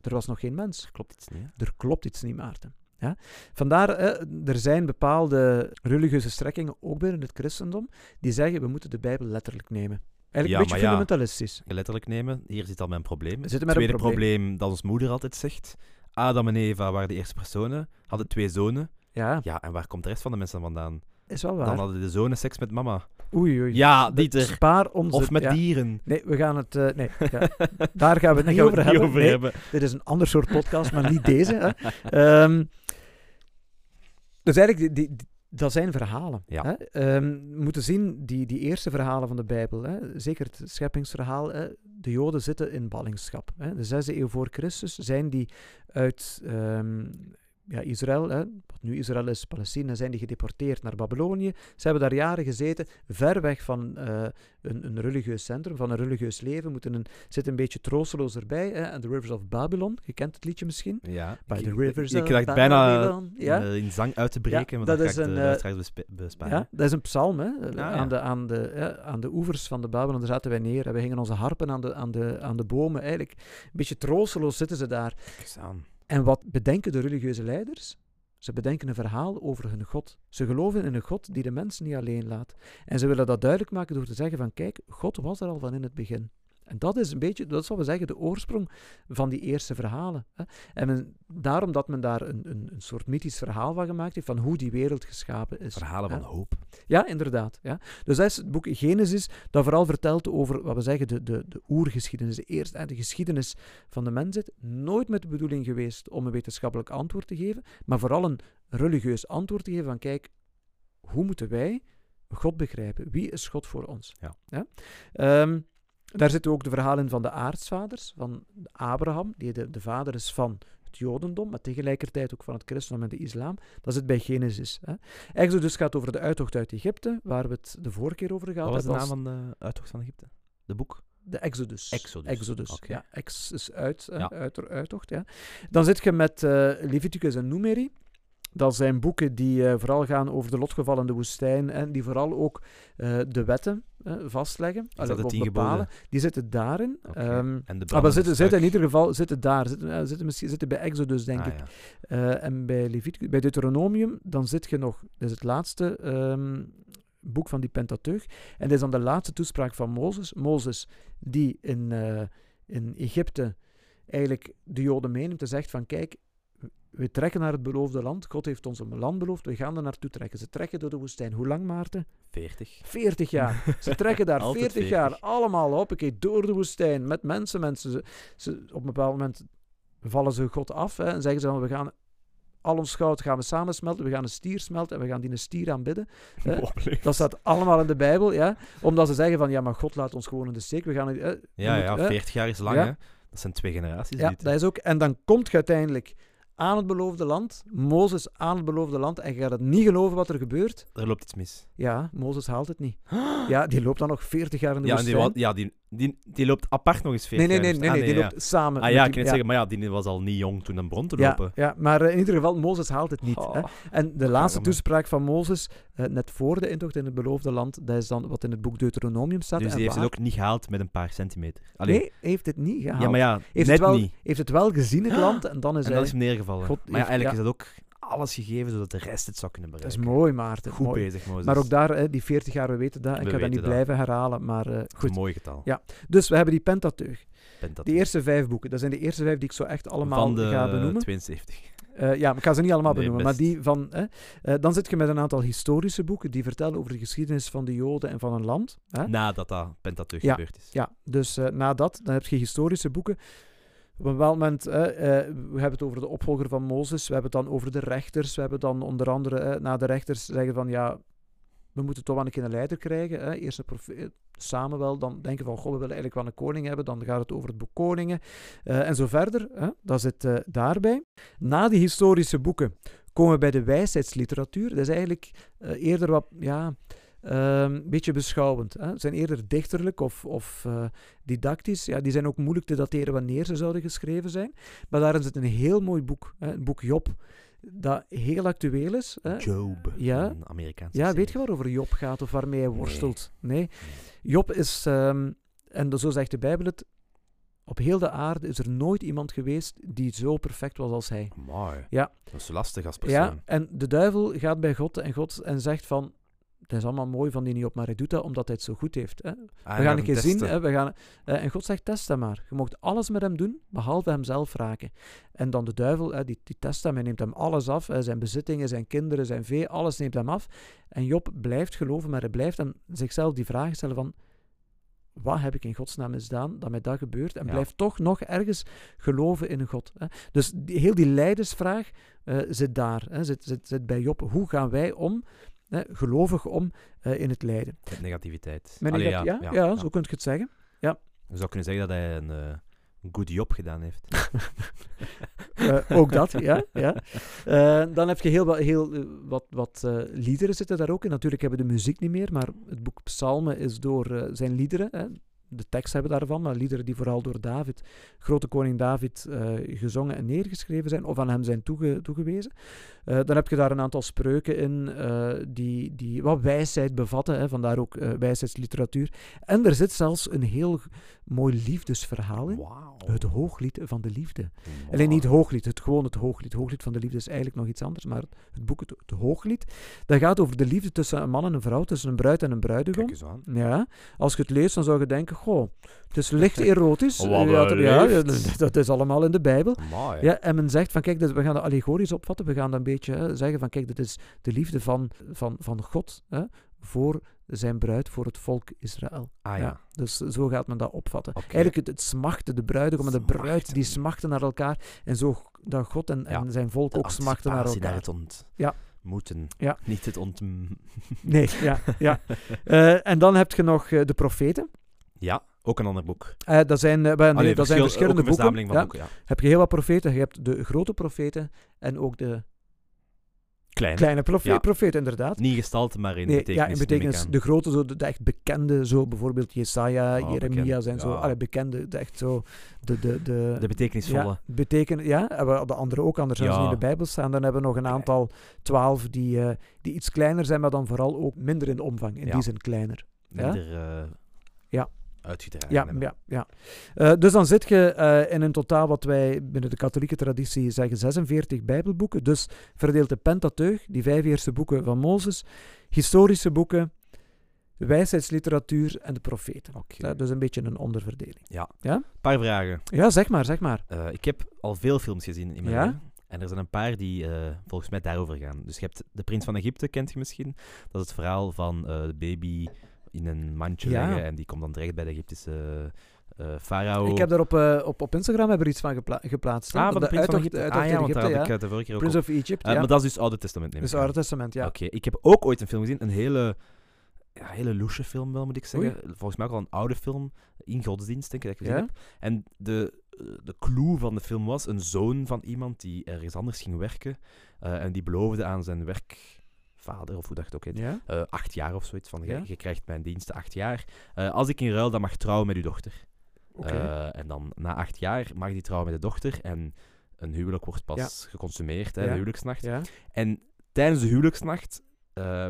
er was nog geen mens. Klopt iets niet, hè? Er klopt iets niet, Maarten. Ja? Vandaar, eh, er zijn bepaalde religieuze strekkingen, ook binnen het christendom, die zeggen, we moeten de Bijbel letterlijk nemen. Eigenlijk Ja, een beetje ja. fundamentalistisch. Letterlijk nemen. Hier zit al mijn probleem. Het een tweede probleem. probleem dat ons moeder altijd zegt. Adam en Eva waren de eerste personen, hadden twee zonen. Ja, Ja, en waar komt de rest van de mensen vandaan? is wel waar. Dan hadden de zonen seks met mama. Oei, oei. Ja, Dieter. Spaar onze... Of met ja. dieren. Nee, we gaan het... eh, nee, ja. daar gaan we het niet we over hebben. over Nee, hebben. Dit is een ander soort podcast, maar niet deze. Hè. Ehm, dus eigenlijk, die, die- dat zijn verhalen. Ja. Hè. Ehm, we moeten zien, die, die eerste verhalen van de Bijbel, hè, zeker het scheppingsverhaal, hè, de Joden zitten in ballingschap. Hè. De zesde eeuw voor Christus zijn die uit ehm, ja, Israël, hè, wat nu Israël is, Palestina, zijn die gedeporteerd naar Babylonië. Ze hebben daar jaren gezeten, ver weg van eh, een, een religieus centrum, van een religieus leven, moeten een, zitten een beetje troosteloos erbij. Hè. En The Rivers of Babylon, je kent het liedje misschien? Ja. By ik, the rivers ik of bijna Babylon. Ja? eh, in zang uit te breken, Ja, maar dat is een, de eh, besparen. Ja, dat is een psalm, hè? ja. Aan, de, aan, de, ja, aan de oevers van de Babylon, daar zaten wij neer. En we gingen onze harpen aan de, aan, de, aan de bomen. Eigenlijk een beetje troosteloos zitten ze daar. Kijk eens aan. En wat bedenken de religieuze leiders? Ze bedenken een verhaal over hun God. Ze geloven in een God die de mens niet alleen laat. En ze willen dat duidelijk maken door te zeggen van kijk, God was er al van in het begin. En dat is een beetje, dat is wat we zeggen, de oorsprong van die eerste verhalen. Hè. En men, daarom dat men daar een, een, een soort mythisch verhaal van gemaakt heeft van hoe die wereld geschapen is. Verhalen Ja. van hoop. Ja, inderdaad. Ja. Dus dat is het boek Genesis, dat vooral vertelt over, wat we zeggen, de, de, de oergeschiedenis, de eerste, de geschiedenis van de mensheid. Nooit met de bedoeling geweest om een wetenschappelijk antwoord te geven, maar vooral een religieus antwoord te geven van, kijk, hoe moeten wij God begrijpen? Wie is God voor ons? Ja. Ehm, daar zitten ook de verhalen van de aartsvaders, van Abraham, die de, de vader is van het Jodendom, maar tegelijkertijd ook van het christendom en de islam. Dat zit bij Genesis. Hè. Exodus gaat over de uittocht uit Egypte, waar we het de vorige keer over gehad Wat was de hebben. naam van de uittocht van Egypte? De boek? De Exodus. Exodus. Exodus, ja. Ex is uit, Ja. uit, uittocht, ja. Dan zit je met eh, Leviticus en Numeri. Dat zijn boeken die eh, vooral gaan over de lotgevallen in de woestijn en die vooral ook eh, de wetten vastleggen. Is Allee, dat de of bepalen. Die zitten daarin. Oké. Ehm, En de ah, maar zitten, zitten in ieder geval zitten daar. Zitten, eh, zitten, misschien, zitten bij Exodus, denk Ah, ik. ja. Eh, en bij Leviticus, bij Deuteronomium, dan zit je nog, dat is het laatste ehm, boek van die Pentateuch. En dat is dan de laatste toespraak van Mozes. Mozes, die in, eh, in Egypte eigenlijk de Joden meeneemt en zegt van, kijk, we trekken naar het beloofde land. God heeft ons een land beloofd, we gaan er naartoe trekken. Ze trekken door de woestijn. Hoe lang, Maarten? 40. 40 jaar. Ze trekken daar Altijd 40, 40. jaar allemaal op. Oké, door de woestijn met mensen. mensen ze, ze- op een bepaald moment vallen ze God af hè, en zeggen ze van we gaan al ons goud gaan we samensmelten, we gaan een stier smelten en we gaan die een stier aanbidden. Dat staat allemaal in de Bijbel, ja. Omdat ze zeggen van ja, maar God laat ons gewoon in de steek. We gaan, eh, Ja, ja, moet, hè. 40 jaar is lang, Ja. hè? Dat zijn twee generaties. Ja, dit. dat is ook. En dan komt je uiteindelijk aan het beloofde land, Mozes aan het beloofde land, en je gaat het niet geloven wat er gebeurt. Er loopt iets mis. Ja, Mozes haalt het niet. Ja, die loopt dan nog 40 jaar in de Ja, en die, woestijn. wa- ja die, die, die loopt apart nog eens 40 Nee, nee, nee, nee, Ah, nee, die loopt samen. Ah ja, ik kan het zeggen, maar ja, die was al niet jong toen een bron te ja, lopen. ja, maar eh, in ieder geval, Mozes haalt het niet. Oh. Hè. En de laatste toespraak van Mozes, eh, net voor de intocht in het beloofde land, dat is dan wat in het boek Deuteronomium staat. Dus en die heeft het ook niet gehaald met een paar centimeter. Nee, heeft het niet gehaald. ja, maar ja, heeft, het wel, heeft het wel gezien, het land, en dan is En hij... dat is hem neergevallen. Maar eigenlijk is dat ook alles gegeven zodat de rest het zou kunnen dat is bereiken. mooi, Maarten. Goed mooi. bezig, Mozes. Maar ook daar, hè, die 40 jaar, we weten dat. We ik ga dat niet dat. blijven herhalen, maar eh, goed. een mooi getal. Ja. Dus we hebben die Pentateuch. Pentateuch. Die eerste vijf boeken, dat zijn de eerste vijf die ik zo echt allemaal Van de ga benoemen. 72. Eh, ja, ik ga ze niet allemaal Nee, benoemen. best. Maar die van... hè, eh, dan zit je met een aantal historische boeken die vertellen over de geschiedenis van de Joden en van een land. Hè? Nadat dat Pentateuch Ja. gebeurd is. Ja, dus eh, na dat, dan heb je historische boeken. Op een bepaald moment, eh, eh, we hebben het over de opvolger van Mozes, we hebben het dan over de rechters, we hebben dan onder andere, eh, na de rechters zeggen van, ja, we moeten toch wel een leider krijgen. Hè? Eerst profeet, Samuel, dan denken van, goh, we willen eigenlijk wel een koning hebben, dan gaat het over het boek Koningen, eh, en zo verder. Hè? Dat zit eh, daarbij. Na die historische boeken komen we bij de wijsheidsliteratuur. Dat is eigenlijk eh, eerder wat, ja, een beetje beschouwend. Hè? Zijn eerder dichterlijk of, of eh, didactisch. Ja, die zijn ook moeilijk te dateren wanneer ze zouden geschreven zijn. Maar daarin zit een heel mooi boek, hè? een boek Job, dat heel actueel is. Hè? Job. Ja. Een Amerikaanse Ja, serie. weet je waarover Job gaat of waarmee hij worstelt? Nee. Job is, ehm, en zo zegt de Bijbel het, op heel de aarde is er nooit iemand geweest die zo perfect was als hij. Mooi. Ja. Dat is lastig als persoon. Ja, en de duivel gaat bij God en God en zegt van, het is allemaal mooi van die Job, maar hij doet dat omdat hij het zo goed heeft. Hè? Ah, We gaan een keer zien. Hè, we gaan, eh, en God zegt, test hem maar. Je mocht alles met hem doen, behalve hemzelf raken. En dan de duivel, hè, die, die test hem, hij neemt hem alles af. hè, zijn bezittingen, zijn kinderen, zijn vee, alles neemt hem af. En Job blijft geloven, maar hij blijft hem zichzelf die vraag stellen van... Wat heb ik in godsnaam misdaan dat mij dat gebeurt? En Ja. blijft toch nog ergens geloven in een God. Hè? Dus die, heel die leidersvraag eh, zit daar, hè, zit, zit, zit bij Job. Hoe gaan wij om, hè, gelovig om, eh, in het lijden? Met negativiteit. Met Allee, negat- ja, ja, ja. zo kun je het zeggen. Je zou kunnen zeggen dat hij een een good job gedaan heeft. Eh, ook dat, ja. ja. Dan heb je heel, wat, heel wat, wat liederen zitten daar ook in. Natuurlijk hebben we de muziek niet meer, maar het boek Psalmen is door zijn liederen. Hè. De tekst hebben daarvan, maar liederen die vooral door David, grote koning David, eh, gezongen en neergeschreven zijn, of aan hem zijn toege- toegewezen. Eh, dan heb je daar een aantal spreuken in eh, die, die wat wijsheid bevatten, hè, vandaar ook eh, wijsheidsliteratuur. En er zit zelfs een heel mooi liefdesverhaal in. Het hooglied van de liefde. Alleen niet hooglied, het, gewoon het hooglied. Hooglied van de liefde is eigenlijk nog iets anders, maar het boek, het, het hooglied, dat gaat over de liefde tussen een man en een vrouw, tussen een bruid en een bruidegom. Ja, als je het leest, dan zou je denken, goh, het is licht erotisch. Ja, dat- ja, dat is allemaal in de Bijbel. Ja, en men zegt van, kijk, we gaan dat allegorisch opvatten, we gaan dat een beetje hè, zeggen van, kijk, dit is de liefde van, van, van God hè, voor zijn bruid, voor het volk Israël. Ah ja. Dus zo gaat men dat opvatten. Eigenlijk het, het smachten, de bruidegom en de bruid, die smachten naar elkaar. En zo dat God en, Ja. en zijn volk De ook smachten naar elkaar. het ont... Ja. Moeten. Ja. Niet het ont... Nee, ja, ja. Eh, en dan heb je nog eh, de profeten. Ja, ook een ander boek. Eh, dat zijn, eh, nee, Allee, dat zijn verschil- verschillende ook een boeken. van Ja. boeken, ja. Heb je heel wat profeten. Je hebt de grote profeten en ook de Klein. kleine profe Ja. profeten, inderdaad. Niet gestalte, maar in Nee, betekenis. ja, in betekenis. De grote, zo, de, de echt bekende, zo bijvoorbeeld Jesaja, Oh, Jeremia zijn zo. Allee, bekende, de echt zo. De, de, de. De betekenisvolle. Ja, beteken, ja, en de andere ook, anders zijn ze niet in de Bijbel staan. Dan hebben we nog een aantal twaalf die, eh, die iets kleiner zijn, maar dan vooral ook minder in omvang. In Ja. die zin kleiner. Ja? Minder eh, Ja. Uitgedragen. Ja, hebben. ja, ja. Eh, dus dan zit je eh, in een totaal wat wij binnen de katholieke traditie zeggen 46 Bijbelboeken. Dus verdeeld de Pentateuch, die vijf eerste boeken van Mozes, historische boeken, wijsheidsliteratuur en de profeten. Eh, dus een beetje een onderverdeling. Een paar vragen. Ja, zeg maar, zeg maar. Eh, ik heb al veel films gezien in mijn Ja? leven. En er zijn een paar die volgens mij daarover gaan. Dus je hebt De Prins van Egypte, kent je misschien. Dat is het verhaal van de baby in een mandje Ja. leggen. En die komt dan terecht bij de Egyptische eh, farao. Ik heb daar op, eh, op, op Instagram hebben er iets van gepla- geplaatst. Ah, van de Prins van Egypte. Ah ja, want daar had Egypte, ik ja. eh, de vorige keer ook Prince of Egypt, Eh, ja. Maar dat is dus Oude Testament, neem Dus ik aan. Oude Testament, ja. Oké, ik heb ook ooit een film gezien. Een hele, ja, hele loesje film wel, moet ik zeggen. Oei. Volgens mij ook al een oude film. In godsdienst, denk ik, dat ik gezien Ja? heb. En de, eh, de clue van de film was een zoon van iemand die ergens anders ging werken. eh, en die beloofde aan zijn werkvader, of hoe dat het ook heet, Ja? eh, acht jaar of zoiets. Van, Ja. je, krijgt mijn diensten acht jaar. Eh, als ik in ruil dan mag trouwen met uw dochter. Eh, en dan na acht jaar mag die trouwen met de dochter. En een huwelijk wordt pas geconsumeerd, hè, Ja. de huwelijksnacht. ja? En tijdens de huwelijksnacht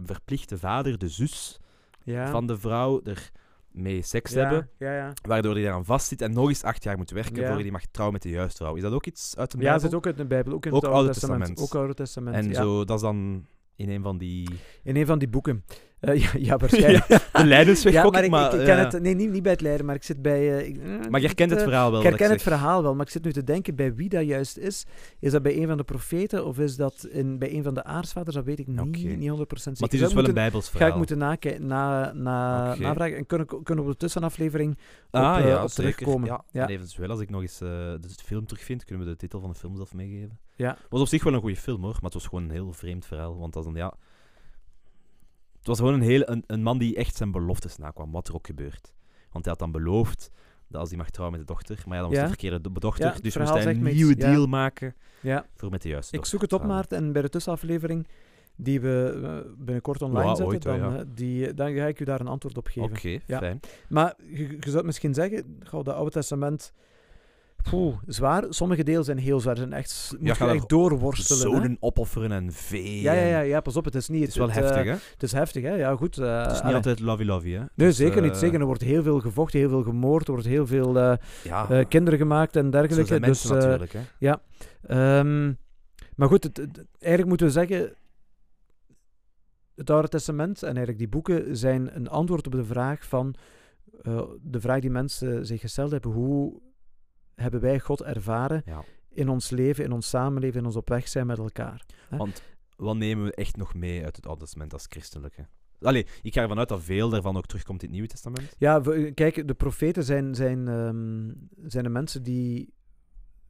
verplicht de vader de zus Ja. van de vrouw er mee seks ja, hebben. Ja, ja. Waardoor hij daaraan vastzit en nog eens acht jaar moet werken Ja. voordat hij mag trouwen met de juiste vrouw. Is dat ook iets uit de Ja, Bijbel? het zit ook uit de Bijbel, ook in Ook het Oude Testament. Testament. Ook Oude Testament, En ja. zo, dat is dan in een van die... In een van die boeken. Eh, ja, ja, waarschijnlijk. de Leidensweg ja, maar ik, maar... ik, ik ken ja. het, nee, niet, niet bij het Leiden, maar ik zit bij... eh, ik- eh, Maar je herkent het verhaal wel. Ik herken het verhaal wel, maar ik zit nu te denken bij wie dat juist is. Is dat bij een van de profeten of is dat in, bij een van de aartsvaders? Dat weet ik niet, niet 100% zeker. Maar het is dus wel een Bijbels Ga verhaal. ik moeten nakijken, na, na, navragen en kunnen, kunnen we op de tussenaflevering op, ah, ja, op zeker. terugkomen. Ja. Ja. En eventueel, als ik nog eens de film terugvind, kunnen we de titel van de film zelf meegeven. Ja. Het was op zich wel een goede film, hoor. Maar het was gewoon een heel vreemd verhaal. Want dat een, ja... Het was gewoon een, heel, een, een man die echt zijn beloftes nakwam, wat er ook gebeurt. Want hij had dan beloofd dat als hij mag trouwen met de dochter, maar ja, dan was Ja. de verkeerde do- dochter, Ja, dus moest hij een iets, nieuwe deal maken Ja, voor met de juiste ik zoek het op. Maarten, en bij de tussenaflevering die we eh, binnenkort online zetten, ooit dan, ja. eh, die, dan ga ik u daar een antwoord op geven. Oké, fijn. Maar je, je zou misschien zeggen, goh, dat Oude Testament, poeh, zwaar. Sommige delen zijn heel zwaar, zijn echt, moet je echt doorworstelen. hè. Zoden opofferen en vee. Ja, ja, ja, ja, pas op, het is niet... Het is wel eh, heftig, hè? Het is heftig, hè? Ja, goed. eh, Het is niet allee. altijd lovey-lovey, hè? Nee, Dus, zeker niet. eh, Zeker. Er wordt heel veel gevochten, heel veel gemoord, er wordt heel veel Ja, kinderen gemaakt en zo dergelijke. zijn mensen dus, natuurlijk, hè? Ehm, maar goed, het, het- eigenlijk moeten we zeggen. Het Oude Testament en eigenlijk die boeken zijn een antwoord op de vraag van. de vraag die mensen zich gesteld hebben: hoe hebben wij God ervaren Ja. in ons leven, in ons samenleven, in ons op weg zijn met elkaar? Hè? Want wat nemen we echt nog mee uit het Oude Testament als christelijke? Allee, ik ga ervan uit dat veel daarvan ook terugkomt in het Nieuwe Testament. Ja, we- kijk, de profeten zijn, zijn, ehm, zijn de mensen die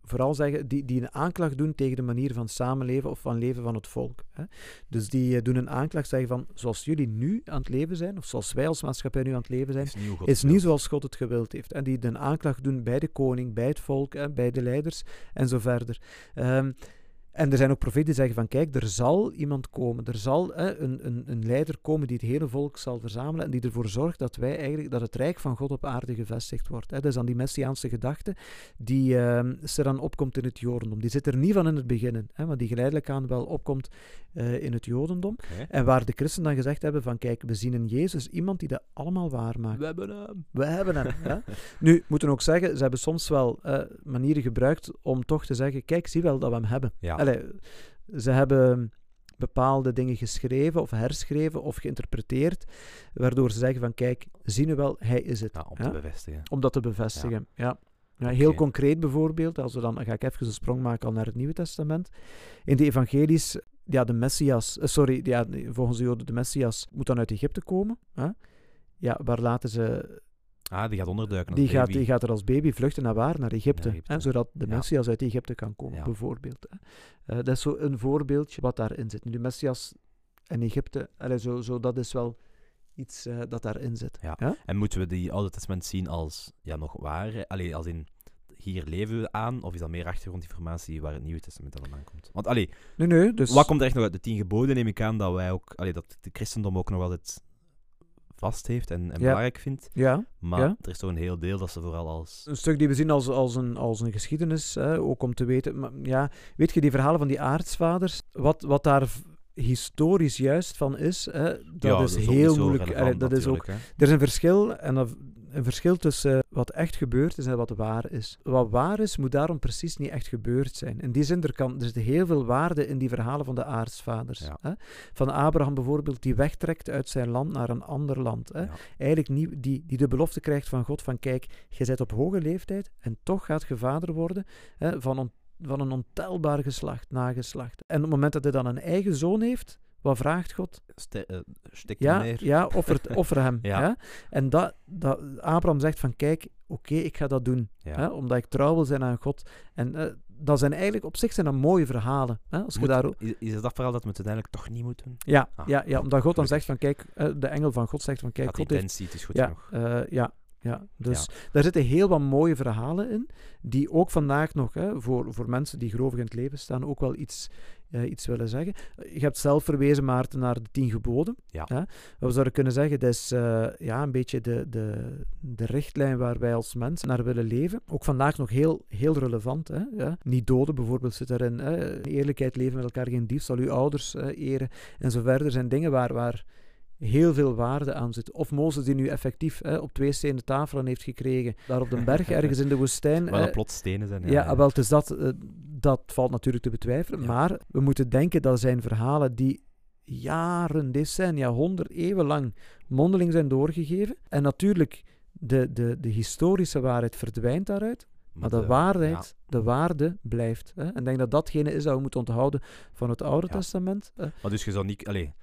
vooral zeggen, die, die een aanklacht doen tegen de manier van samenleven of van leven van het volk. Hè. Dus die eh, doen een aanklacht, zeggen van, zoals jullie nu aan het leven zijn, of zoals wij als maatschappij nu aan het leven zijn, Is niet, is zoals God het gewild heeft. En die een aanklacht doen bij de koning, bij het volk, hè, bij de leiders en zo verder. Ehm, en er zijn ook profeten die zeggen van kijk, er zal iemand komen, er zal hè, een, een, een leider komen die het hele volk zal verzamelen en die ervoor zorgt dat wij eigenlijk, dat het rijk van God op aarde gevestigd wordt. Hè. Dat is dan die messiaanse gedachte die ehm er dan opkomt in het jodendom. Die zit er niet van in het begin, hè, maar die geleidelijk aan wel opkomt eh, in het jodendom. En waar de christen dan gezegd hebben van kijk, we zien in Jezus iemand die dat allemaal waar maakt. We hebben hem. We hebben hem. Ja? Nu, moeten ook zeggen, ze hebben soms wel eh, manieren gebruikt om toch te zeggen, kijk, zie wel dat we hem hebben. Ja. Allee, ze hebben bepaalde dingen geschreven of herschreven of geïnterpreteerd, waardoor ze zeggen van, kijk, zie nu wel, hij is het. Ja, om te bevestigen. Om dat te bevestigen, ja. ja. heel concreet bijvoorbeeld, als we dan, dan ga ik even een sprong maken al naar het Nieuwe Testament. In de evangelies, ja, de Messias, eh, sorry, ja, volgens de Joden, de Messias moet dan uit Egypte komen. Hè? Ja, waar laten ze Ah, die gaat onderduiken die gaat, die gaat er als baby vluchten naar waar? Naar Egypte. Hè, zodat de Ja. Messias uit Egypte kan komen, Ja. bijvoorbeeld. Hè. Eh, dat is zo een voorbeeldje wat daarin zit. Nu, de Messias en Egypte, allee, zo, zo, dat is wel iets eh, dat daarin zit. Ja. En moeten we die Oude Testament zien als ja, nog waar? Allee, als in hier leven we aan? Of is dat meer achtergrondinformatie waar het Nieuwe Testament dan aan komt? Want allee, Nee, nee, dus... wat komt er echt nog uit de tien geboden? Neem ik aan dat wij ook, allee, dat de christendom ook nog wel het vast heeft en, en belangrijk vindt. Ja, Maar Ja. er is toch een heel deel dat ze vooral als. een stuk die we zien als, als, een, als een geschiedenis, hè, ook om te weten... Maar, ja, weet je, die verhalen van die aartsvaders, wat, wat daar historisch juist van is, hè, dat Ja, is heel moeilijk. relevant dat is ook. Er is een verschil, en dat, een verschil tussen wat echt gebeurd is en wat waar is. Wat waar is, moet daarom precies niet echt gebeurd zijn. In die zin, er, kan, er zit heel veel waarde in die verhalen van de aartsvaders. Ja. Hè? Van Abraham bijvoorbeeld, die wegtrekt uit zijn land naar een ander land. Hè? Ja. Eigenlijk niet, die, die de belofte krijgt van God van kijk, je bent op hoge leeftijd en toch gaat je vader worden hè, van, on- van een ontelbaar geslacht, nageslacht. En op het moment dat hij dan een eigen zoon heeft, wat vraagt God? Ste- eh, stik Ja, neer. ja offer, offer hem. Ja. En dat, dat Abraham zegt van, kijk, oké, ik ga dat doen. Ja. Hè, omdat ik trouw wil zijn aan God. En eh, dat zijn eigenlijk, op zich zijn dat mooie verhalen. Hè, als je daar is, is het dat verhaal dat we het uiteindelijk toch niet moeten? ja, Ah, ja, ja, omdat God dan zegt van, kijk, eh, de engel van God zegt van, kijk, Gaat God heeft... is goed Ja, genoeg. ja, ja, dus daar zitten heel wat mooie verhalen in, die ook vandaag nog, hè, voor, voor mensen die gelovig in het leven staan, ook wel iets, eh, iets willen zeggen. Je hebt zelf verwezen, Maarten, naar de tien geboden. Ja. Hè? We zouden kunnen zeggen, dat is eh, ja, een beetje de, de, de richtlijn waar wij als mensen naar willen leven. Ook vandaag nog heel, heel relevant. Hè? Ja? Niet doden bijvoorbeeld zit daarin. Hè? Eerlijkheid, leven met elkaar, geen diefstal, uw ouders eh, eren en zo verder. zijn dingen waar... waar heel veel waarde aan zit. Of Mozes die nu effectief hè, op twee stenen tafelen heeft gekregen, daar op de berg ergens in de woestijn. Waar dat hè. plots stenen zijn. Ja, wel, dus dat, eh, dat valt natuurlijk te betwijfelen. Ja. Maar we moeten denken dat zijn verhalen die jaren, decennia, honderd eeuwen lang mondeling zijn doorgegeven. En natuurlijk, de, de, de historische waarheid verdwijnt daaruit. Maar de, waarheid, de waarde blijft. Hè? En ik denk dat datgene is dat we moeten onthouden van het Oude Ja. Testament. hè. Maar dus je zou niet... Allee,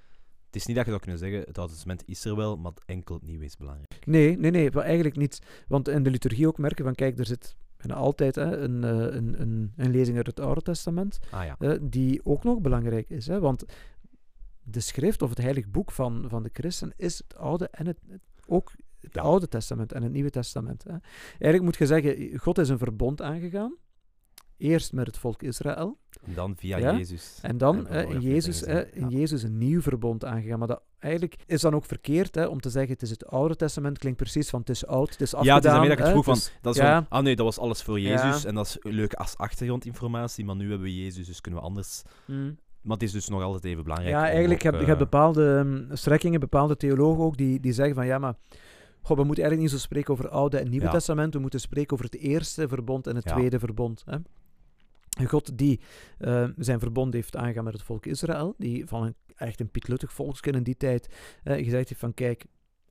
het is niet dat je zou kunnen zeggen, het Oude Testament is er wel, maar enkel het Nieuwe is belangrijk. Nee, nee, nee, eigenlijk niet. Want in de liturgie ook merken van, kijk, er zit altijd hè, een, eh, een, een, een lezing uit het Oude Testament, Ah ja. eh, die ook nog belangrijk is. Hè? Want de schrift of het heilig boek van, van de christen is het Oude en het, het- ook het Ja. Oude Testament en het Nieuwe Testament. Hè? Eigenlijk moet je zeggen, God is een verbond aangegaan. Eerst met het volk Israël. En dan via Ja. Jezus. En dan vorige in, Jezus, gezien. in Jezus een nieuw verbond aangegaan. Maar dat eigenlijk is dan ook verkeerd hè, om te zeggen het is het Oude Testament. Klinkt precies van het is oud, het is afgedaan. Ja, het is daarmee dat ik het vroeg van, dus- dat is ja. van, ah nee, dat was alles voor. Jezus en dat is leuk als achtergrondinformatie, maar nu hebben we Jezus, dus kunnen we anders... Mm. Maar het is dus nog altijd even belangrijk. Ja, eigenlijk heb je eh, bepaalde um, strekkingen, bepaalde theologen ook, die, die zeggen van ja, maar goh, we moeten eigenlijk niet zo spreken over Oude en Nieuwe Ja. Testament, we moeten spreken over het eerste verbond en het Ja. tweede verbond. Hè. Een God die eh, zijn verbond heeft aangegaan met het volk Israël, die van een, echt een pietluttig volksken in die tijd eh, gezegd heeft van kijk,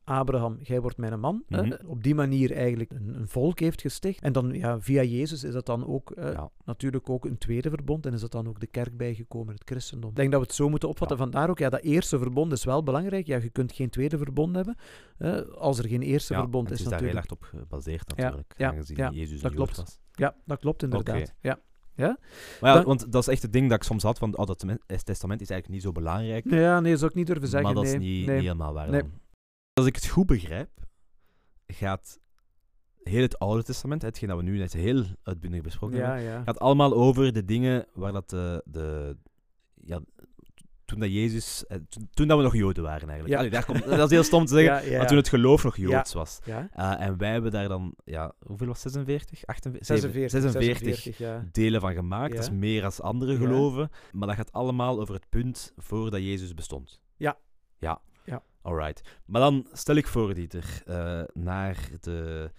Abraham, jij wordt mijn man. hè. Mhm. op die manier eigenlijk een, een volk heeft gesticht. En dan ja, via Jezus is dat dan ook eh, Ja. natuurlijk ook een tweede verbond. En is dat dan ook de kerk bijgekomen, het christendom. Ik denk dat we het zo moeten opvatten. Vandaar ook, ja, dat eerste verbond is wel belangrijk. Ja, je kunt geen tweede verbond hebben eh, als er geen eerste ja, verbond het is, is daar heel erg op gebaseerd natuurlijk, ja, aangezien ja, Jezus dat klopt. was. Ja, dat klopt inderdaad. Ja. Maar ja, Dan- want dat is echt het ding dat ik soms had van het Oude Testament- is eigenlijk niet zo belangrijk, ja, nee, dat zou ik niet durven zeggen. maar dat nee, is niet, nee. niet helemaal waar Nee. dan. Als ik het goed begrijp, gaat heel het Oude Testament, hetgeen dat we nu net heel uitbundig besproken hebben, Ja, gaat allemaal over de dingen waar dat de, de ja, toen dat Jezus, eh, toen, toen dat we nog Joden waren eigenlijk. Ja. Allee, daar komt, dat is heel stom te zeggen, Ja, ja. maar toen het geloof nog. Joods was. Eh, en wij hebben daar dan, ja, hoeveel was het? 46? 48? 46, 46 46, ja. delen van gemaakt. Dat is meer als andere geloven. Maar dat gaat allemaal over het punt voordat Jezus bestond. Ja. Ja. Ja. Alright. Maar dan stel ik voor, Dieter, eh, naar, de,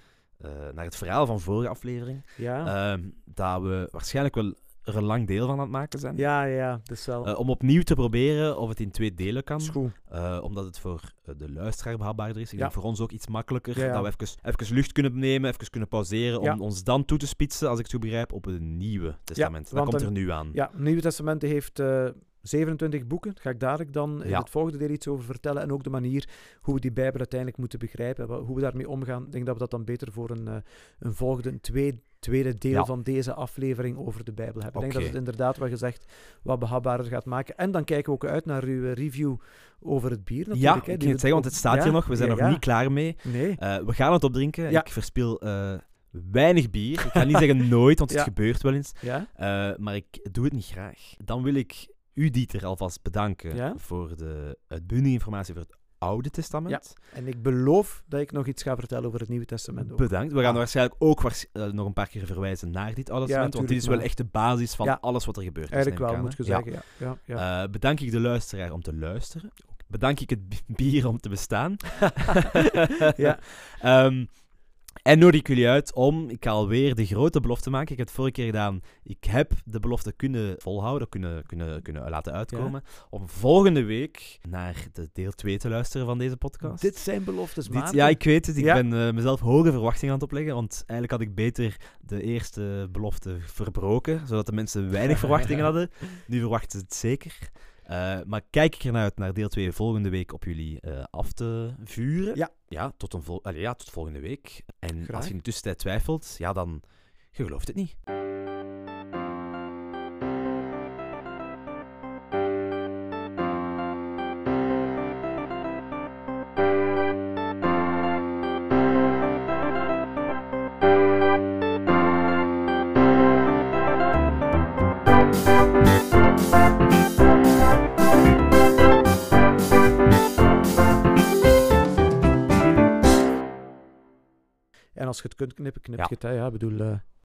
naar het verhaal van vorige aflevering. Ja. Ehm, dat we waarschijnlijk wel er een lang deel van aan het maken zijn. ja, ja, dus wel. Eh, om opnieuw te proberen of het in twee delen kan. is goed. Eh, omdat het voor eh, de luisteraar behapbaarder is. Ik Ja. denk voor ons ook iets makkelijker. Ja, ja. Dat we even, even lucht kunnen nemen, even kunnen pauzeren. Om ons dan toe te spitsen, als ik het zo begrijp, op het Nieuwe Testament. dat komt er nu aan. Ja, het Nieuwe Testament heeft eh 27 boeken. Daar ga ik dadelijk dan in Ja. het volgende deel iets over vertellen. En ook de manier hoe we die Bijbel uiteindelijk moeten begrijpen. Hoe we daarmee omgaan. Ik denk dat we dat dan beter voor een, een volgende, twee- tweede deel Ja. van deze aflevering over de Bijbel hebben. Ik denk dat het inderdaad, wat gezegd, wat behapbaarder gaat maken. En dan kijken we ook uit naar uw eh, review over het bier Ja, natuurlijk. ik hè, ging die het zeggen, want het staat ja, hier nog. We zijn ja, nog ja. niet klaar mee. Nee. Eh, we gaan het opdrinken. Ja. Ik verspil eh, weinig bier. Ik ga niet zeggen nooit, want het Ja. gebeurt wel eens. Ja? Eh, maar ik doe het niet graag. Dan wil ik u, Dieter, alvast bedanken Ja. voor de uitbundige informatie voor het Oude Testament. En ik beloof dat ik nog iets ga vertellen over het Nieuwe Testament ook. Bedankt. We gaan Ah. waarschijnlijk ook waars- eh, nog een paar keer verwijzen naar dit Oude Testament, want dit is wel echt de basis van Ja. alles wat er gebeurt. is, Eigenlijk wel, aan, moet je? Ja. zeggen. Ja. Ja, ja. Eh, bedank ik de luisteraar om te luisteren. Bedank ik het bi- bier om te bestaan. Ja. Ehm, en nodig ik jullie uit om, ik ga alweer de grote belofte maken. Ik heb het vorige keer gedaan. Ik heb de belofte kunnen volhouden, kunnen, kunnen, kunnen laten uitkomen. Om volgende week naar de deel 2 te luisteren van deze podcast. Dit zijn beloftes, Dit- ja, ik weet het. Ik Ja. ben eh, mezelf hoge verwachtingen aan het opleggen. Want eigenlijk had ik beter de eerste belofte verbroken. Zodat de mensen weinig verwachtingen hadden. Nu verwachten ze het zeker. Eh, maar kijk ik ernaar uit naar deel 2 volgende week op jullie eh, af te vuren. Ja. Ja, tot, een vol allee, ja, tot volgende week. En Graag. als je in de tussentijd twijfelt, ja, dan... Je gelooft het niet. En als je het kunt knippen, knip je het. Hè. Ja, bedoel, eh,